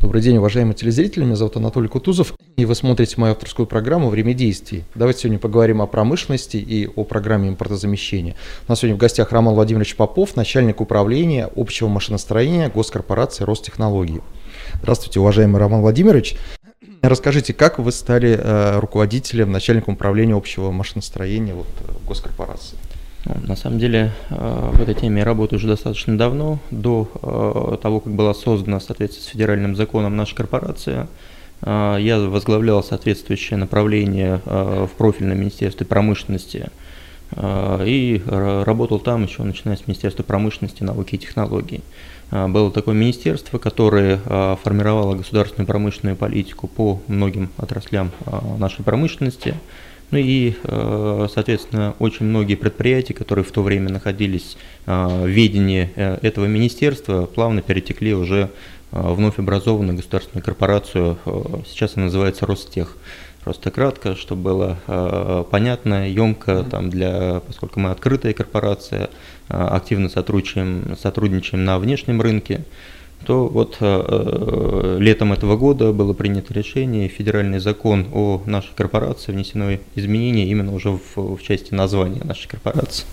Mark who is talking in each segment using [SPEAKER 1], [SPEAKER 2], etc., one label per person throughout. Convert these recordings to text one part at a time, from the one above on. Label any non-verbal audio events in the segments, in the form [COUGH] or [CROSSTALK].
[SPEAKER 1] Добрый день, уважаемые телезрители. Меня зовут Анатолий Кутузов, и вы смотрите мою авторскую программу «Время действий». Давайте сегодня поговорим о промышленности и о программе импортозамещения. У нас сегодня в гостях Роман Владимирович Попов, начальник управления общего машиностроения госкорпорации Ростехнологии. Здравствуйте, уважаемый Роман Владимирович. Расскажите, как вы стали э, руководителем, начальником управления общего машиностроения вот, э, госкорпорации?
[SPEAKER 2] Ну, на самом деле э, в этой теме я работаю уже достаточно давно, до э, того, как была создана в соответствии с федеральным законом наша корпорация. Э, я возглавлял соответствующее направление в профильном Министерстве промышленности и работал там еще начиная с Министерства промышленности, науки и технологий. Было такое министерство, которое формировало государственную промышленную политику по многим отраслям нашей промышленности – ну и, э, соответственно, очень многие предприятия, которые в то время находились э, в ведении э, этого министерства, плавно перетекли уже вновь образованную государственную корпорацию, сейчас она называется Ростех. Просто кратко, чтобы было понятно, емко, там для, поскольку мы открытая корпорация, активно сотрудничаем, сотрудничаем на внешнем рынке, то вот э, э, летом этого года было принято решение, федеральный закон о нашей корпорации внесено изменения именно уже в, в части названия нашей корпорации.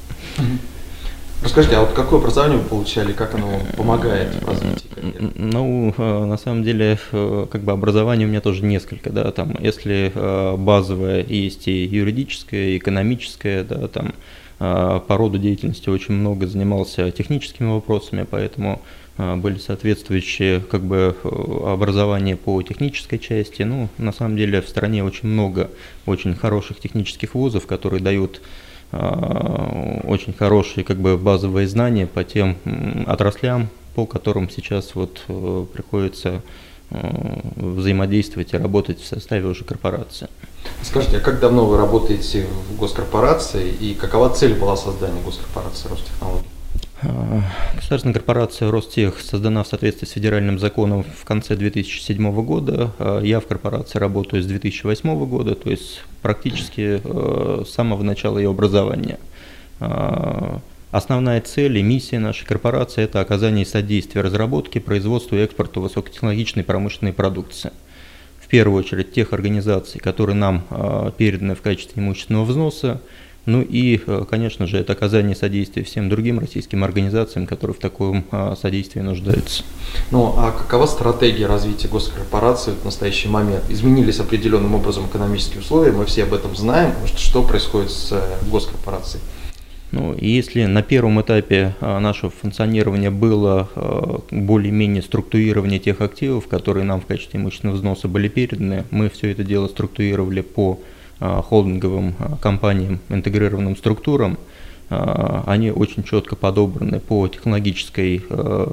[SPEAKER 1] Расскажите, а вот какое образование вы получали, как оно помогает в развитии карьеры?
[SPEAKER 2] Ну, э, на самом деле, как бы образование у меня тоже несколько, да, там, если базовое есть и юридическое, и экономическое, да, там, по роду деятельности очень много занимался техническими вопросами, поэтому были соответствующие как бы образования по технической части. Ну, на самом деле в стране очень много очень хороших технических вузов, которые дают а, очень хорошие как бы базовые знания по тем отраслям, по которым сейчас вот э, приходится э, взаимодействовать и работать в составе уже корпорации.
[SPEAKER 1] Скажите, а как давно вы работаете в госкорпорации и какова цель была создания госкорпорации Ростехнологий?
[SPEAKER 2] А, государственная корпорация Ростех создана в соответствии с федеральным законом в конце 2007 года. А, я в корпорации работаю с 2008 года, то есть практически а, с самого начала ее образования. Основная цель и миссия нашей корпорации – это оказание содействия разработке, производству и экспорту высокотехнологичной промышленной продукции. В первую очередь тех организаций, которые нам переданы в качестве имущественного взноса, ну и, э, конечно же, это оказание содействия всем другим российским организациям, которые в таком а, содействии нуждаются.
[SPEAKER 1] Ну а какова стратегия развития госкорпорации в настоящий момент? Изменились определенным образом экономические условия, мы все об этом знаем. Что происходит с э, госкорпорацией?
[SPEAKER 2] Ну, если на первом этапе нашего функционирования было более-менее структурирование тех активов, которые нам в качестве имущественного взноса были переданы, мы все это дело структурировали по Э, холдинговым э, компаниям, интегрированным структурам, э, они очень четко подобраны по технологической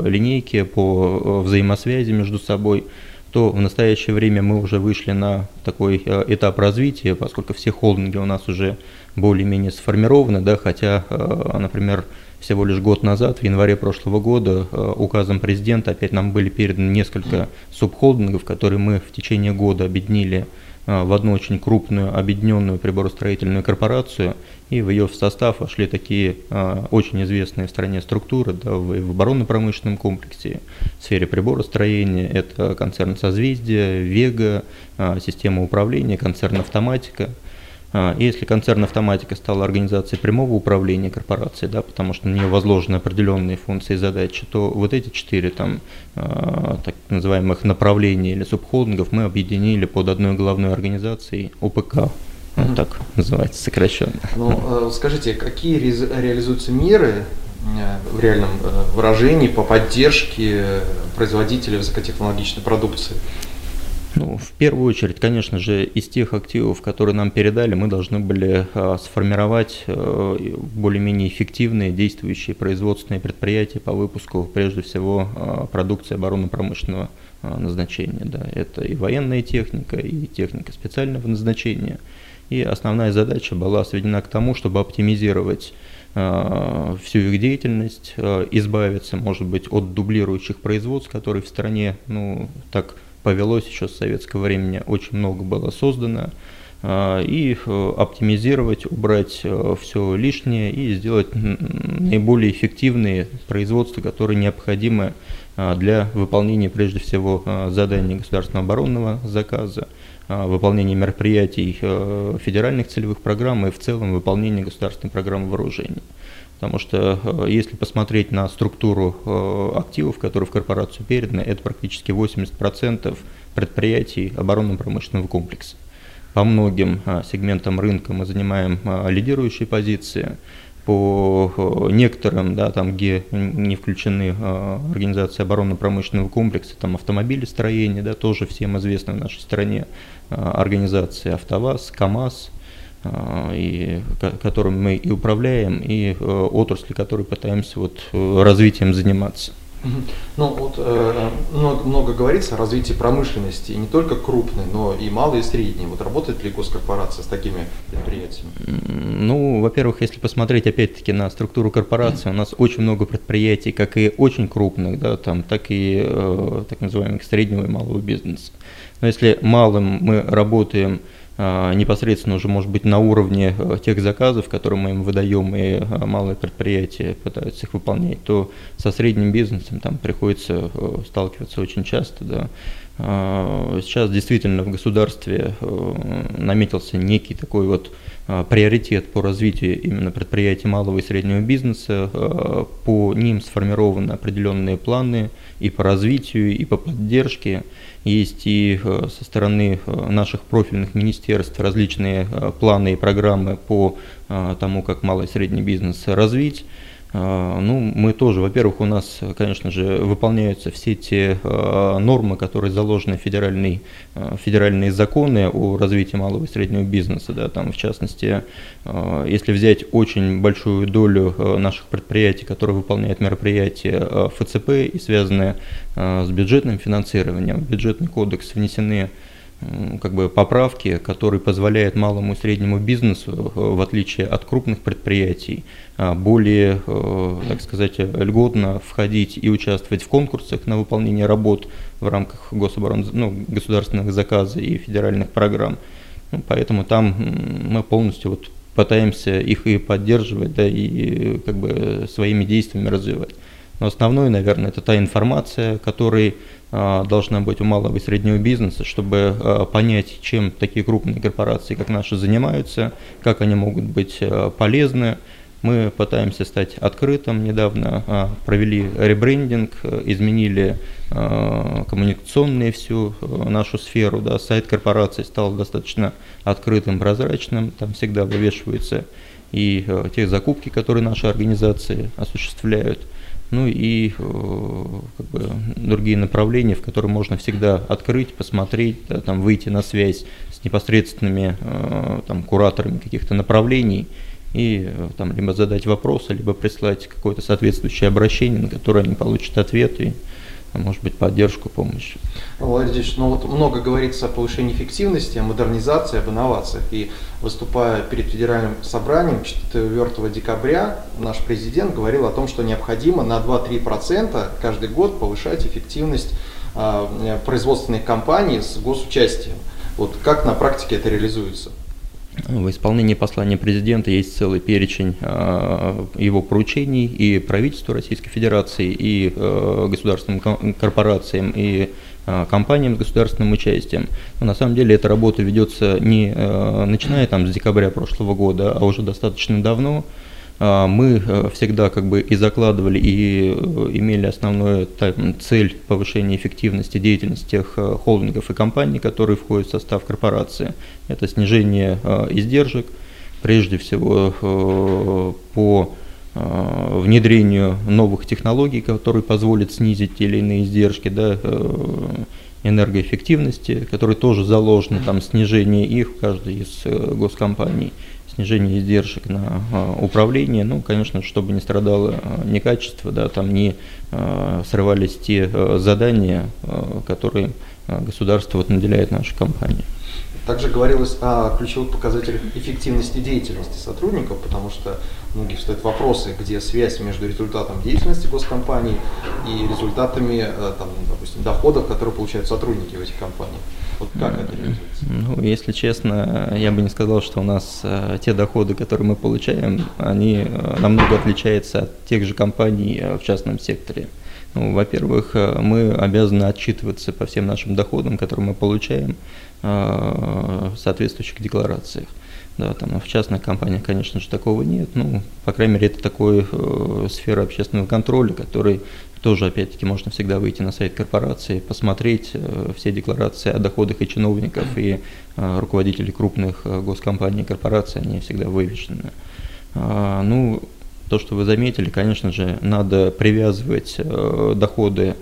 [SPEAKER 2] линейке, по взаимосвязи между собой, то в настоящее время мы уже вышли на такой этап развития, поскольку все холдинги у нас уже более-менее сформированы, да, хотя, например, всего лишь год назад, в январе прошлого года, указом президента опять нам были переданы несколько субхолдингов, которые мы в течение года объединили в одну очень крупную объединенную приборостроительную корпорацию, и в ее состав вошли такие а, очень известные в стране структуры да, в, оборонно-промышленном комплексе, в сфере приборостроения, это концерн «Созвездие», «Вега», а, система управления, концерн «Автоматика», а, если концерн «Автоматика» стала организацией прямого управления корпорацией, да, потому что на нее возложены определенные функции и задачи, то вот эти четыре там, а, так называемых направлений или субхолдингов мы объединили под одной главной организацией ОПК. Вот так называется сокращенно.
[SPEAKER 1] Ну, а, скажите, какие реализуются меры в реальном выражении по поддержке производителей высокотехнологичной продукции?
[SPEAKER 2] Ну, в первую очередь, конечно же, из тех активов, которые нам передали, мы должны были а, сформировать а, более-менее эффективные действующие производственные предприятия по выпуску, прежде всего, а, продукции оборонно-промышленного а, назначения. Да. Это и военная техника, и техника специального назначения. И основная задача была сведена к тому, чтобы оптимизировать всю их деятельность, избавиться, может быть, от дублирующих производств, которые в стране, ну, так повелось еще с советского времени, очень много было создано, и оптимизировать, убрать все лишнее и сделать наиболее эффективные производства, которые необходимы для выполнения прежде всего заданий государственного оборонного заказа, выполнения мероприятий федеральных целевых программ и в целом выполнения государственной программы вооружений. Потому что если посмотреть на структуру активов, которые в корпорацию переданы, это практически 80% предприятий оборонно-промышленного комплекса. По многим сегментам рынка мы занимаем лидирующие позиции по некоторым, да, там, где не включены э, организации оборонно-промышленного комплекса, там автомобилестроение, да, тоже всем известны в нашей стране э, организации АвтоВАЗ, КАМАЗ, э, и, которым мы и управляем, и э, отрасли, которые пытаемся вот, э, развитием заниматься.
[SPEAKER 1] Ну вот э, много, много говорится о развитии промышленности, и не только крупной, но и малой и средней. Вот работает ли госкорпорация с такими предприятиями?
[SPEAKER 2] Ну, во-первых, если посмотреть опять-таки на структуру корпорации, у нас очень много предприятий, как и очень крупных, да, там, так и э, так называемых среднего и малого бизнеса. Но если малым мы работаем непосредственно уже может быть на уровне э, тех заказов, которые мы им выдаем, и э, малые предприятия пытаются их выполнять, то со средним бизнесом там приходится э, сталкиваться очень часто. Да. А, сейчас действительно в государстве наметился некий такой вот приоритет по развитию именно предприятий малого и среднего бизнеса. По ним сформированы определенные планы и по развитию, и по поддержке. Есть и э, со стороны э, наших профильных министерств различные э, планы и программы по тому, как малый и средний бизнес развить. Ну, мы тоже, во-первых, у нас, конечно же, выполняются все те нормы, которые заложены в федеральные, федеральные законы о развитии малого и среднего бизнеса. Да, там, в частности, если взять очень большую долю наших предприятий, которые выполняют мероприятия ФЦП и связанные с бюджетным финансированием, в бюджетный кодекс внесены как бы поправки, которые позволяют малому и среднему бизнесу, э, в отличие от крупных предприятий, а, более, э, так сказать, льготно входить и участвовать в конкурсах на выполнение работ в рамках гособорон, ну, государственных заказов и федеральных программ. Ну, поэтому там мы полностью вот пытаемся их и поддерживать, да, и как бы своими действиями развивать. Но основное, наверное, это та информация, которой должна быть у малого и среднего бизнеса, чтобы а, понять, чем такие крупные корпорации, как наши, занимаются, как они могут быть а, полезны. Мы пытаемся стать открытым. Недавно провели ребрендинг, изменили коммуникационную всю нашу сферу. Да. Сайт корпорации стал достаточно открытым, прозрачным. Там всегда вывешиваются и те закупки, которые наши организации осуществляют – ну и э, как бы, другие направления, в которые можно всегда открыть, посмотреть, да, там, выйти на связь с непосредственными э, там, кураторами каких-то направлений и э, там, либо задать вопросы, либо прислать какое-то соответствующее обращение, на которое они получат ответ и а может быть, поддержку, помощь.
[SPEAKER 1] Владимир ну вот много говорится о повышении эффективности, о модернизации, об инновациях. И выступая перед федеральным собранием 4 декабря, наш президент говорил о том, что необходимо на 2-3% каждый год повышать эффективность э, производственных компаний с госучастием. Вот как на практике это реализуется?
[SPEAKER 2] В исполнении послания президента есть целый перечень а, его поручений и правительству Российской Федерации, и а, государственным корпорациям, и а, компаниям с государственным участием. Но на самом деле эта работа ведется не начиная там с декабря прошлого года, а уже достаточно давно. А, мы э, всегда как бы и закладывали, и э, имели основную там, цель повышения эффективности деятельности тех э, холдингов и компаний, которые входят в состав корпорации. Это снижение издержек, прежде всего по внедрению новых технологий, которые позволят снизить те или иные издержки, да, энергоэффективности, которые тоже заложены, там снижение их в каждой из госкомпаний снижение издержек на а, управление, ну, конечно, чтобы не страдало а, ни качество, да, там не а, срывались те задания, которые государство вот наделяет нашей компании.
[SPEAKER 1] Также говорилось о ключевых показателях эффективности деятельности сотрудников, потому что многих встают вопросы, где связь между результатом деятельности госкомпаний и результатами, э, там, допустим, доходов, которые получают сотрудники в этих компаниях. Вот как это реализуется?
[SPEAKER 2] Ну, если честно, я бы не сказал, что у нас э, те доходы, которые мы получаем, они э, намного отличаются от тех же компаний э, в частном секторе. Ну, во-первых, мы обязаны отчитываться по всем нашим доходам, которые мы получаем в соответствующих декларациях. Да, там в частных компаниях, конечно же, такого нет. Ну, по крайней мере, это такой э, сфера общественного контроля, который тоже, опять-таки, можно всегда выйти на сайт корпорации, посмотреть э, все декларации о доходах и чиновников, и э, руководителей крупных э, госкомпаний и корпораций, они всегда вывешены. А, ну, то, что вы заметили, конечно же, надо привязывать доходы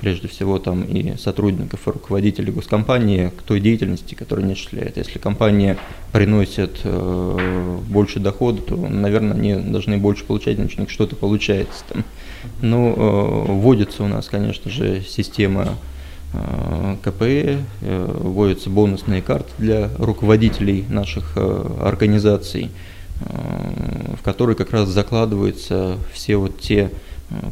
[SPEAKER 2] прежде всего там и сотрудников, и руководителей госкомпании к той деятельности, которую они осуществляют. Если компания приносит э, больше дохода, то, наверное, они должны больше получать, значит, что-то получается там. Ну, э, вводится у нас, конечно же, система э, КПЭ, э, вводятся бонусные карты для руководителей наших э, организаций, э, в которые как раз закладываются все вот те э,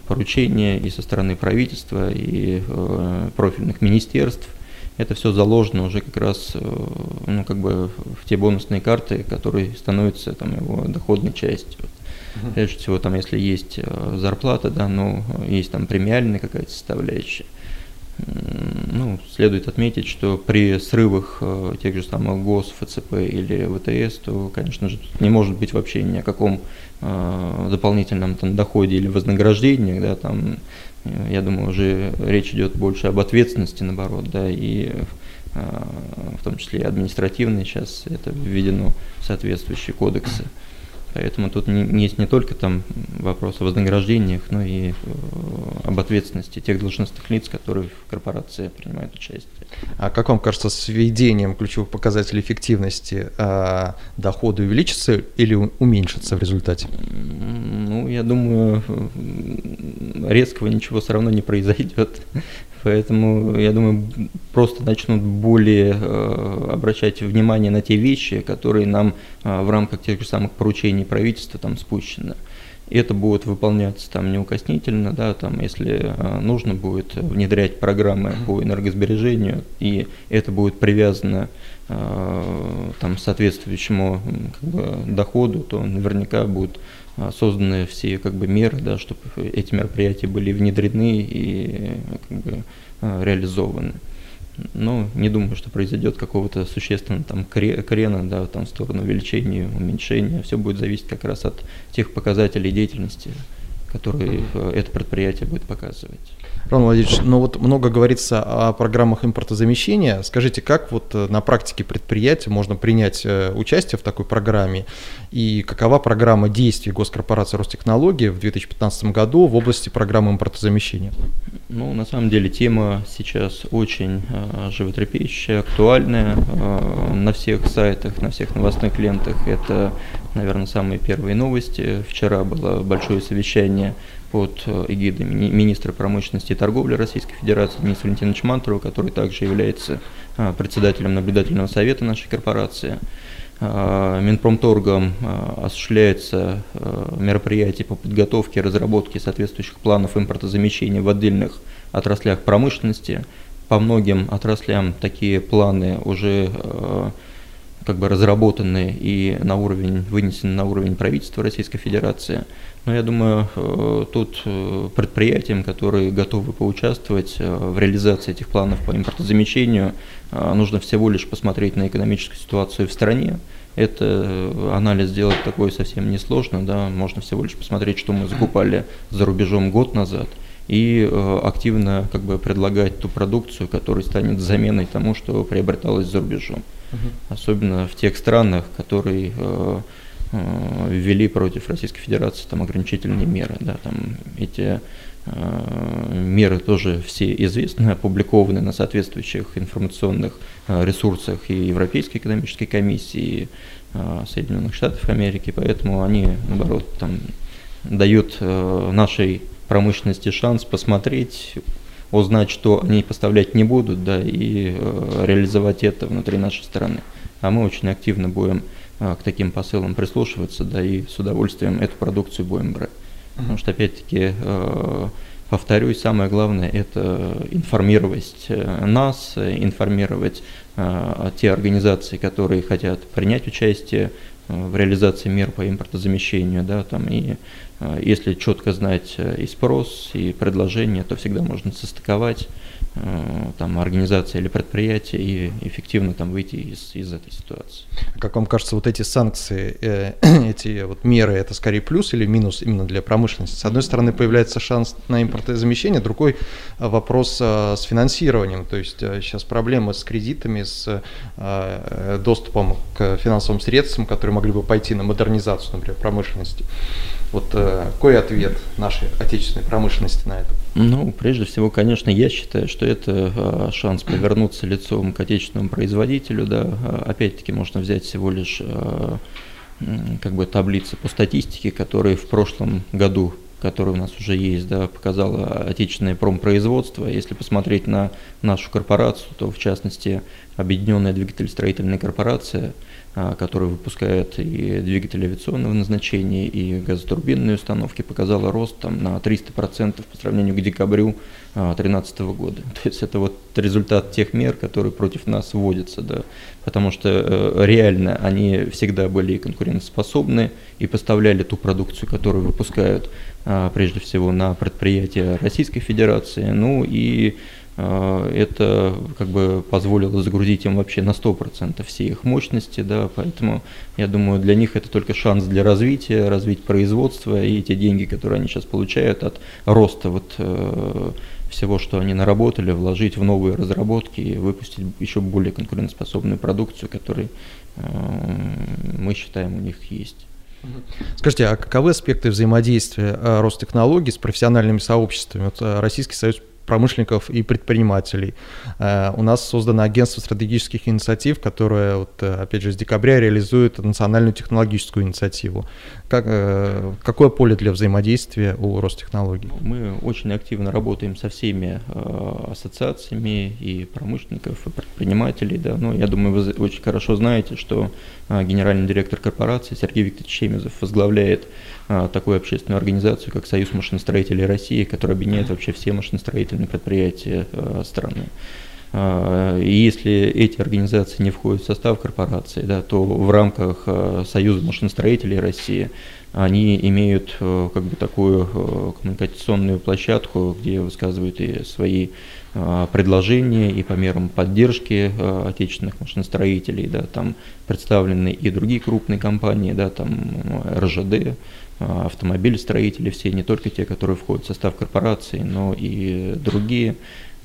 [SPEAKER 2] поручения и со стороны правительства, и э, профильных министерств. Это все заложено уже как раз э, ну, как бы в те бонусные карты, которые становятся там, его доходной частью. Прежде всего, там, если есть э, зарплата, да, ну, есть там премиальная какая-то составляющая. Ну, следует отметить, что при срывах э, тех же самых ГОС, ФЦП или ВТС, то, конечно же, не может быть вообще ни о каком э, дополнительном там, доходе или вознаграждении, да, там, э, я думаю, уже речь идет больше об ответственности, наоборот, да, и э, в том числе и административной сейчас это введено в соответствующие кодексы. Поэтому тут не, есть не только там вопрос о вознаграждениях, но и э, об ответственности тех должностных лиц, которые в корпорации принимают участие.
[SPEAKER 1] А как вам кажется, с введением ключевых показателей эффективности э, доходы увеличатся или уменьшатся в результате?
[SPEAKER 2] Ну, я думаю, резкого ничего все равно не произойдет. Поэтому, я думаю, просто начнут более э, обращать внимание на те вещи, которые нам э, в рамках тех же самых поручений правительства там спущены. И это будет выполняться там неукоснительно, да, там, если э, нужно будет внедрять программы по энергосбережению, и это будет привязано э, там, соответствующему как бы, доходу, то наверняка будут созданы все как бы меры, да, чтобы эти мероприятия были внедрены и как бы, а, реализованы. Но не думаю, что произойдет какого-то существенного там кре- крена, да, там в сторону увеличения, уменьшения. Все будет зависеть как раз от тех показателей деятельности, которые э, это предприятие будет показывать.
[SPEAKER 1] Роман Владимирович, ну вот много говорится о программах импортозамещения. Скажите, как вот э, на практике предприятия можно принять э, участие в такой программе? И какова программа действий госкорпорации Ростехнологии в 2015 году в области программы импортозамещения?
[SPEAKER 2] Ну, на самом деле тема сейчас очень э, животрепещущая, актуальная э, на всех сайтах, на всех новостных лентах. Это, наверное, самые первые новости. Вчера было большое совещание под э, эгидой мини- министра промышленности и торговли Российской Федерации Дениса Валентиновича Мантурова, который также является э, председателем наблюдательного совета нашей корпорации. Э, Минпромторгом э, осуществляется э, мероприятие по подготовке и разработке соответствующих планов импортозамещения в отдельных отраслях промышленности. По многим отраслям такие планы уже как бы разработаны и на уровень, вынесены на уровень правительства Российской Федерации. Но я думаю, э, тут э, предприятиям, которые готовы поучаствовать э, в реализации этих планов по импортозамещению, нужно всего лишь посмотреть на экономическую ситуацию в стране. Это анализ сделать такой совсем несложно, да, можно всего лишь посмотреть, что мы закупали за рубежом год назад, и э, активно как бы предлагать ту продукцию, которая станет заменой тому, что приобреталось за рубежом. Особенно в тех странах, которые э, э, ввели против Российской Федерации там ограничительные меры. Да, там эти меры тоже все известны, опубликованы на соответствующих информационных ресурсах и Европейской экономической комиссии, и Соединенных Штатов Америки, поэтому они, наоборот, там дают нашей промышленности шанс посмотреть, узнать, что они поставлять не будут, да, и реализовать это внутри нашей страны. А мы очень активно будем к таким посылам прислушиваться, да, и с удовольствием эту продукцию будем брать. Потому что, опять-таки, повторюсь, самое главное – это информировать нас, информировать те организации, которые хотят принять участие в реализации мер по импортозамещению, да, там и э, если четко знать э, и спрос, и предложение, то всегда можно состыковать там, организация или предприятие и эффективно там выйти из, из этой ситуации.
[SPEAKER 1] Как вам кажется, вот эти санкции, э, [CLEARS THROAT] эти вот меры, это скорее плюс или минус именно для промышленности? С одной стороны, появляется шанс на импортозамещение, другой вопрос э, с финансированием. То есть э, сейчас проблемы с кредитами, с э, доступом к финансовым средствам, которые могли бы пойти на модернизацию, например, промышленности. Вот э, какой ответ нашей отечественной промышленности на это?
[SPEAKER 2] Ну, прежде всего, конечно, я считаю, что это э, шанс повернуться лицом к отечественному производителю. Да. А, опять-таки, можно взять всего лишь э, как бы таблицы по статистике, которые в прошлом году который у нас уже есть, да, показало отечественное промпроизводство. Если посмотреть на нашу корпорацию, то в частности Объединенная двигатель-строительная корпорация – а, который выпускает и двигатели авиационного назначения, и газотурбинные установки, показала рост там, на 300% по сравнению к декабрю 2013 а, года. [LAUGHS] То есть это вот результат тех мер, которые против нас вводятся, да, потому что э, реально они всегда были конкурентоспособны и поставляли ту продукцию, которую выпускают а, прежде всего на предприятия Российской Федерации, ну и это как бы позволило загрузить им вообще на 100% все их мощности, да, поэтому я думаю, для них это только шанс для развития, развить производство, и те деньги, которые они сейчас получают от роста вот э, всего, что они наработали, вложить в новые разработки и выпустить еще более конкурентоспособную продукцию, которой э, мы считаем у них есть.
[SPEAKER 1] Скажите, а каковы аспекты взаимодействия э, Ростехнологий с профессиональными сообществами? Вот Российский союз промышленников и предпринимателей. Э, у нас создано агентство стратегических инициатив, которое, вот, э, опять же, с декабря реализует национальную технологическую инициативу. Как, э, какое поле для взаимодействия у Ростехнологий?
[SPEAKER 2] Мы очень активно работаем со всеми ассоциациями и промышленников, и предпринимателей. Да. Но я думаю, вы очень хорошо знаете, что генеральный директор корпорации Сергей Викторович Чемезов возглавляет такую общественную организацию, как Союз машиностроителей России, которая объединяет вообще все машиностроительные предприятия а, страны. А, и если эти организации не входят в состав корпорации, да, то в рамках Союза машиностроителей России они имеют как бы такую коммуникационную площадку, где высказывают и свои предложения и по мерам поддержки отечественных машиностроителей, да, там представлены и другие крупные компании, да, там РЖД, автомобилестроители все, не только те, которые входят в состав корпорации, но и другие.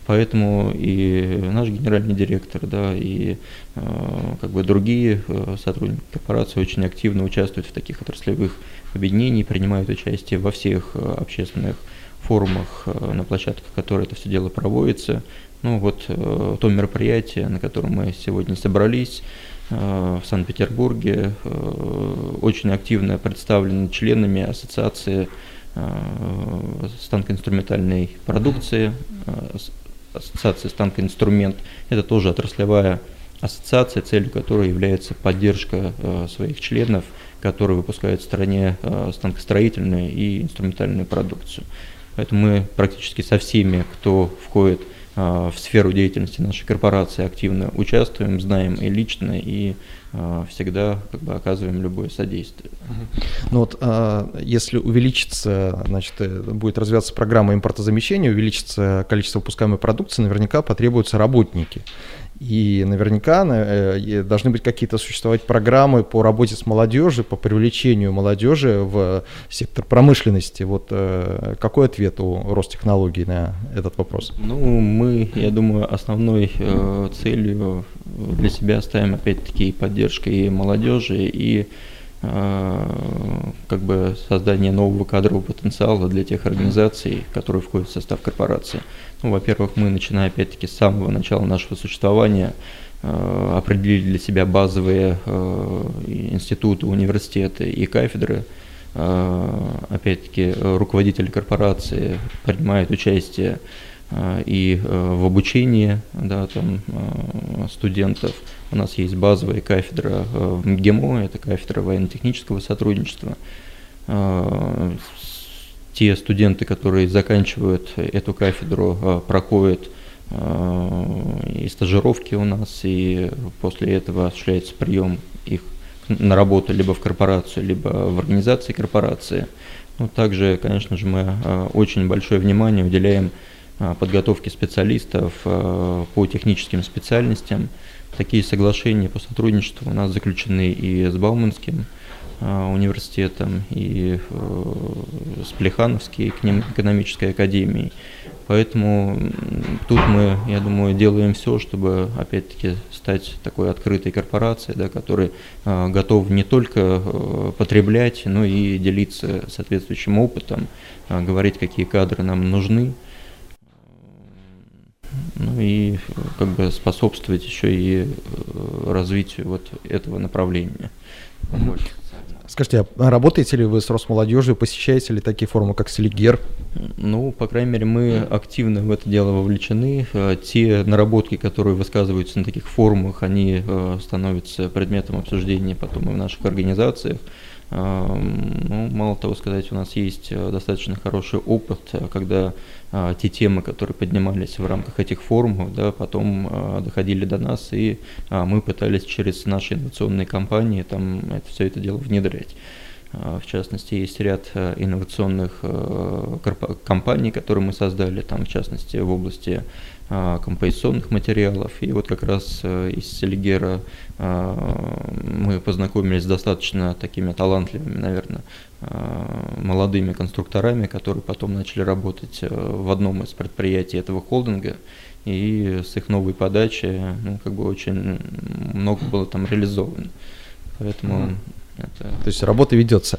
[SPEAKER 2] Поэтому и наш генеральный директор, да, и э, как бы другие э, сотрудники корпорации очень активно участвуют в таких отраслевых объединениях, принимают участие во всех общественных форумах, на площадках, которые это все дело проводится. Ну вот э, то мероприятие, на котором мы сегодня собрались, в Санкт-Петербурге, э, очень активно представлены членами Ассоциации э, станкоинструментальной продукции, Ассоциации станкоинструмент. Это тоже отраслевая ассоциация, целью которой является поддержка своих членов, которые выпускают в стране станкостроительную и инструментальную продукцию. Поэтому мы практически со всеми, кто входит а, в сферу деятельности нашей корпорации активно участвуем, знаем и лично, и а, всегда как бы оказываем любое содействие.
[SPEAKER 1] Ну вот, а, если увеличится, значит, э, будет развиваться программа импортозамещения, увеличится количество выпускаемой продукции, наверняка потребуются работники. И наверняка э, должны быть какие-то существовать программы по работе с молодежью, по привлечению молодежи в сектор промышленности. Вот э, какой ответ у Ростехнологий на этот вопрос?
[SPEAKER 2] Ну, мы, я думаю, основной э, целью для себя ставим опять-таки поддержка и молодежи, и как бы создание нового кадрового потенциала для тех организаций, которые входят в состав корпорации. Ну, во-первых, мы, начиная опять-таки с самого начала нашего существования, э, определили для себя базовые э, институты, университеты и кафедры. Э, опять-таки, руководители корпорации принимают участие и в обучении да, там, студентов. У нас есть базовая кафедра в МГИМО, это кафедра военно-технического сотрудничества. Те студенты, которые заканчивают эту кафедру, проходят и стажировки у нас, и после этого осуществляется прием их на работу либо в корпорацию, либо в организации корпорации. Ну, также, конечно же, мы очень большое внимание уделяем а, подготовке специалистов а, по техническим специальностям. Такие соглашения по сотрудничеству у нас заключены и с Бауманским университетом, и э, с Плехановской экономической академией. Поэтому тут мы, я думаю, делаем все, чтобы, опять-таки, стать такой открытой корпорацией, да, которая э, готова не только э, потреблять, но и делиться соответствующим опытом, э, говорить, какие кадры нам нужны, ну и как бы способствовать еще и э, развитию вот этого направления.
[SPEAKER 1] Больше. Скажите, а работаете ли вы с Росмолодежью, посещаете ли такие форумы, как Селигер?
[SPEAKER 2] Ну, по крайней мере, мы активно в это дело вовлечены. Э, те наработки, которые высказываются на таких форумах, они э, становятся предметом обсуждения потом и в наших организациях. Ну, мало того сказать, у нас есть достаточно хороший опыт, когда те темы, которые поднимались в рамках этих форумов, да, потом а, доходили до нас, и а, мы пытались через наши инновационные компании там это, все это дело внедрять. В частности, есть ряд э, инновационных компаний, которые мы создали, там, в частности, в области а, композиционных материалов. И вот как раз э, из Селигера а, мы познакомились с достаточно такими талантливыми, наверное, а, молодыми конструкторами, которые потом начали работать э, в одном из предприятий этого холдинга. И с их новой подачи ну, как бы очень много было там реализовано. Поэтому
[SPEAKER 1] это... То есть работа ведется.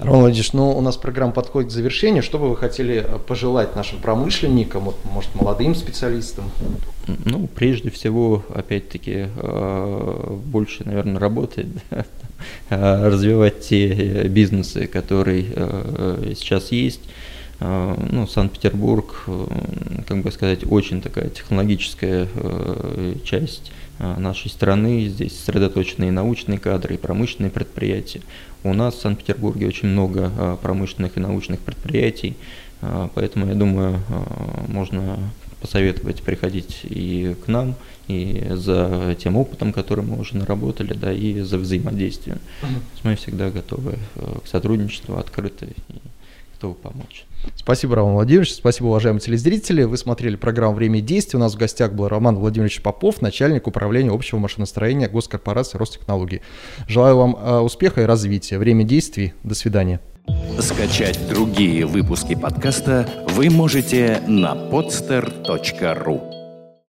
[SPEAKER 1] Роман Владимирович, ну у нас программа подходит к завершению. Что бы вы хотели э, пожелать нашим промышленникам, вот, может, молодым специалистам?
[SPEAKER 2] Ну, прежде всего, опять-таки, э, больше, наверное, работать, [LAUGHS] э, развивать те бизнесы, которые сейчас есть. Ну, Санкт-Петербург, как бы сказать, очень такая технологическая часть нашей страны. Здесь сосредоточены и научные кадры, и промышленные предприятия. У нас в Санкт-Петербурге очень много а, промышленных и научных предприятий, а, поэтому я думаю, можно посоветовать приходить и к нам, и за тем опытом, который мы уже наработали, да, и за взаимодействием. Мы всегда готовы к сотрудничеству, открыты готовы помочь.
[SPEAKER 1] Спасибо, Роман Владимирович. Спасибо, уважаемые телезрители. Вы смотрели программу «Время действий». У нас в гостях был Роман Владимирович Попов, начальник управления общего машиностроения госкорпорации Ростехнологий. Желаю вам э, успеха и развития. Время действий. До свидания.
[SPEAKER 3] Скачать другие выпуски подкаста вы можете на podster.ru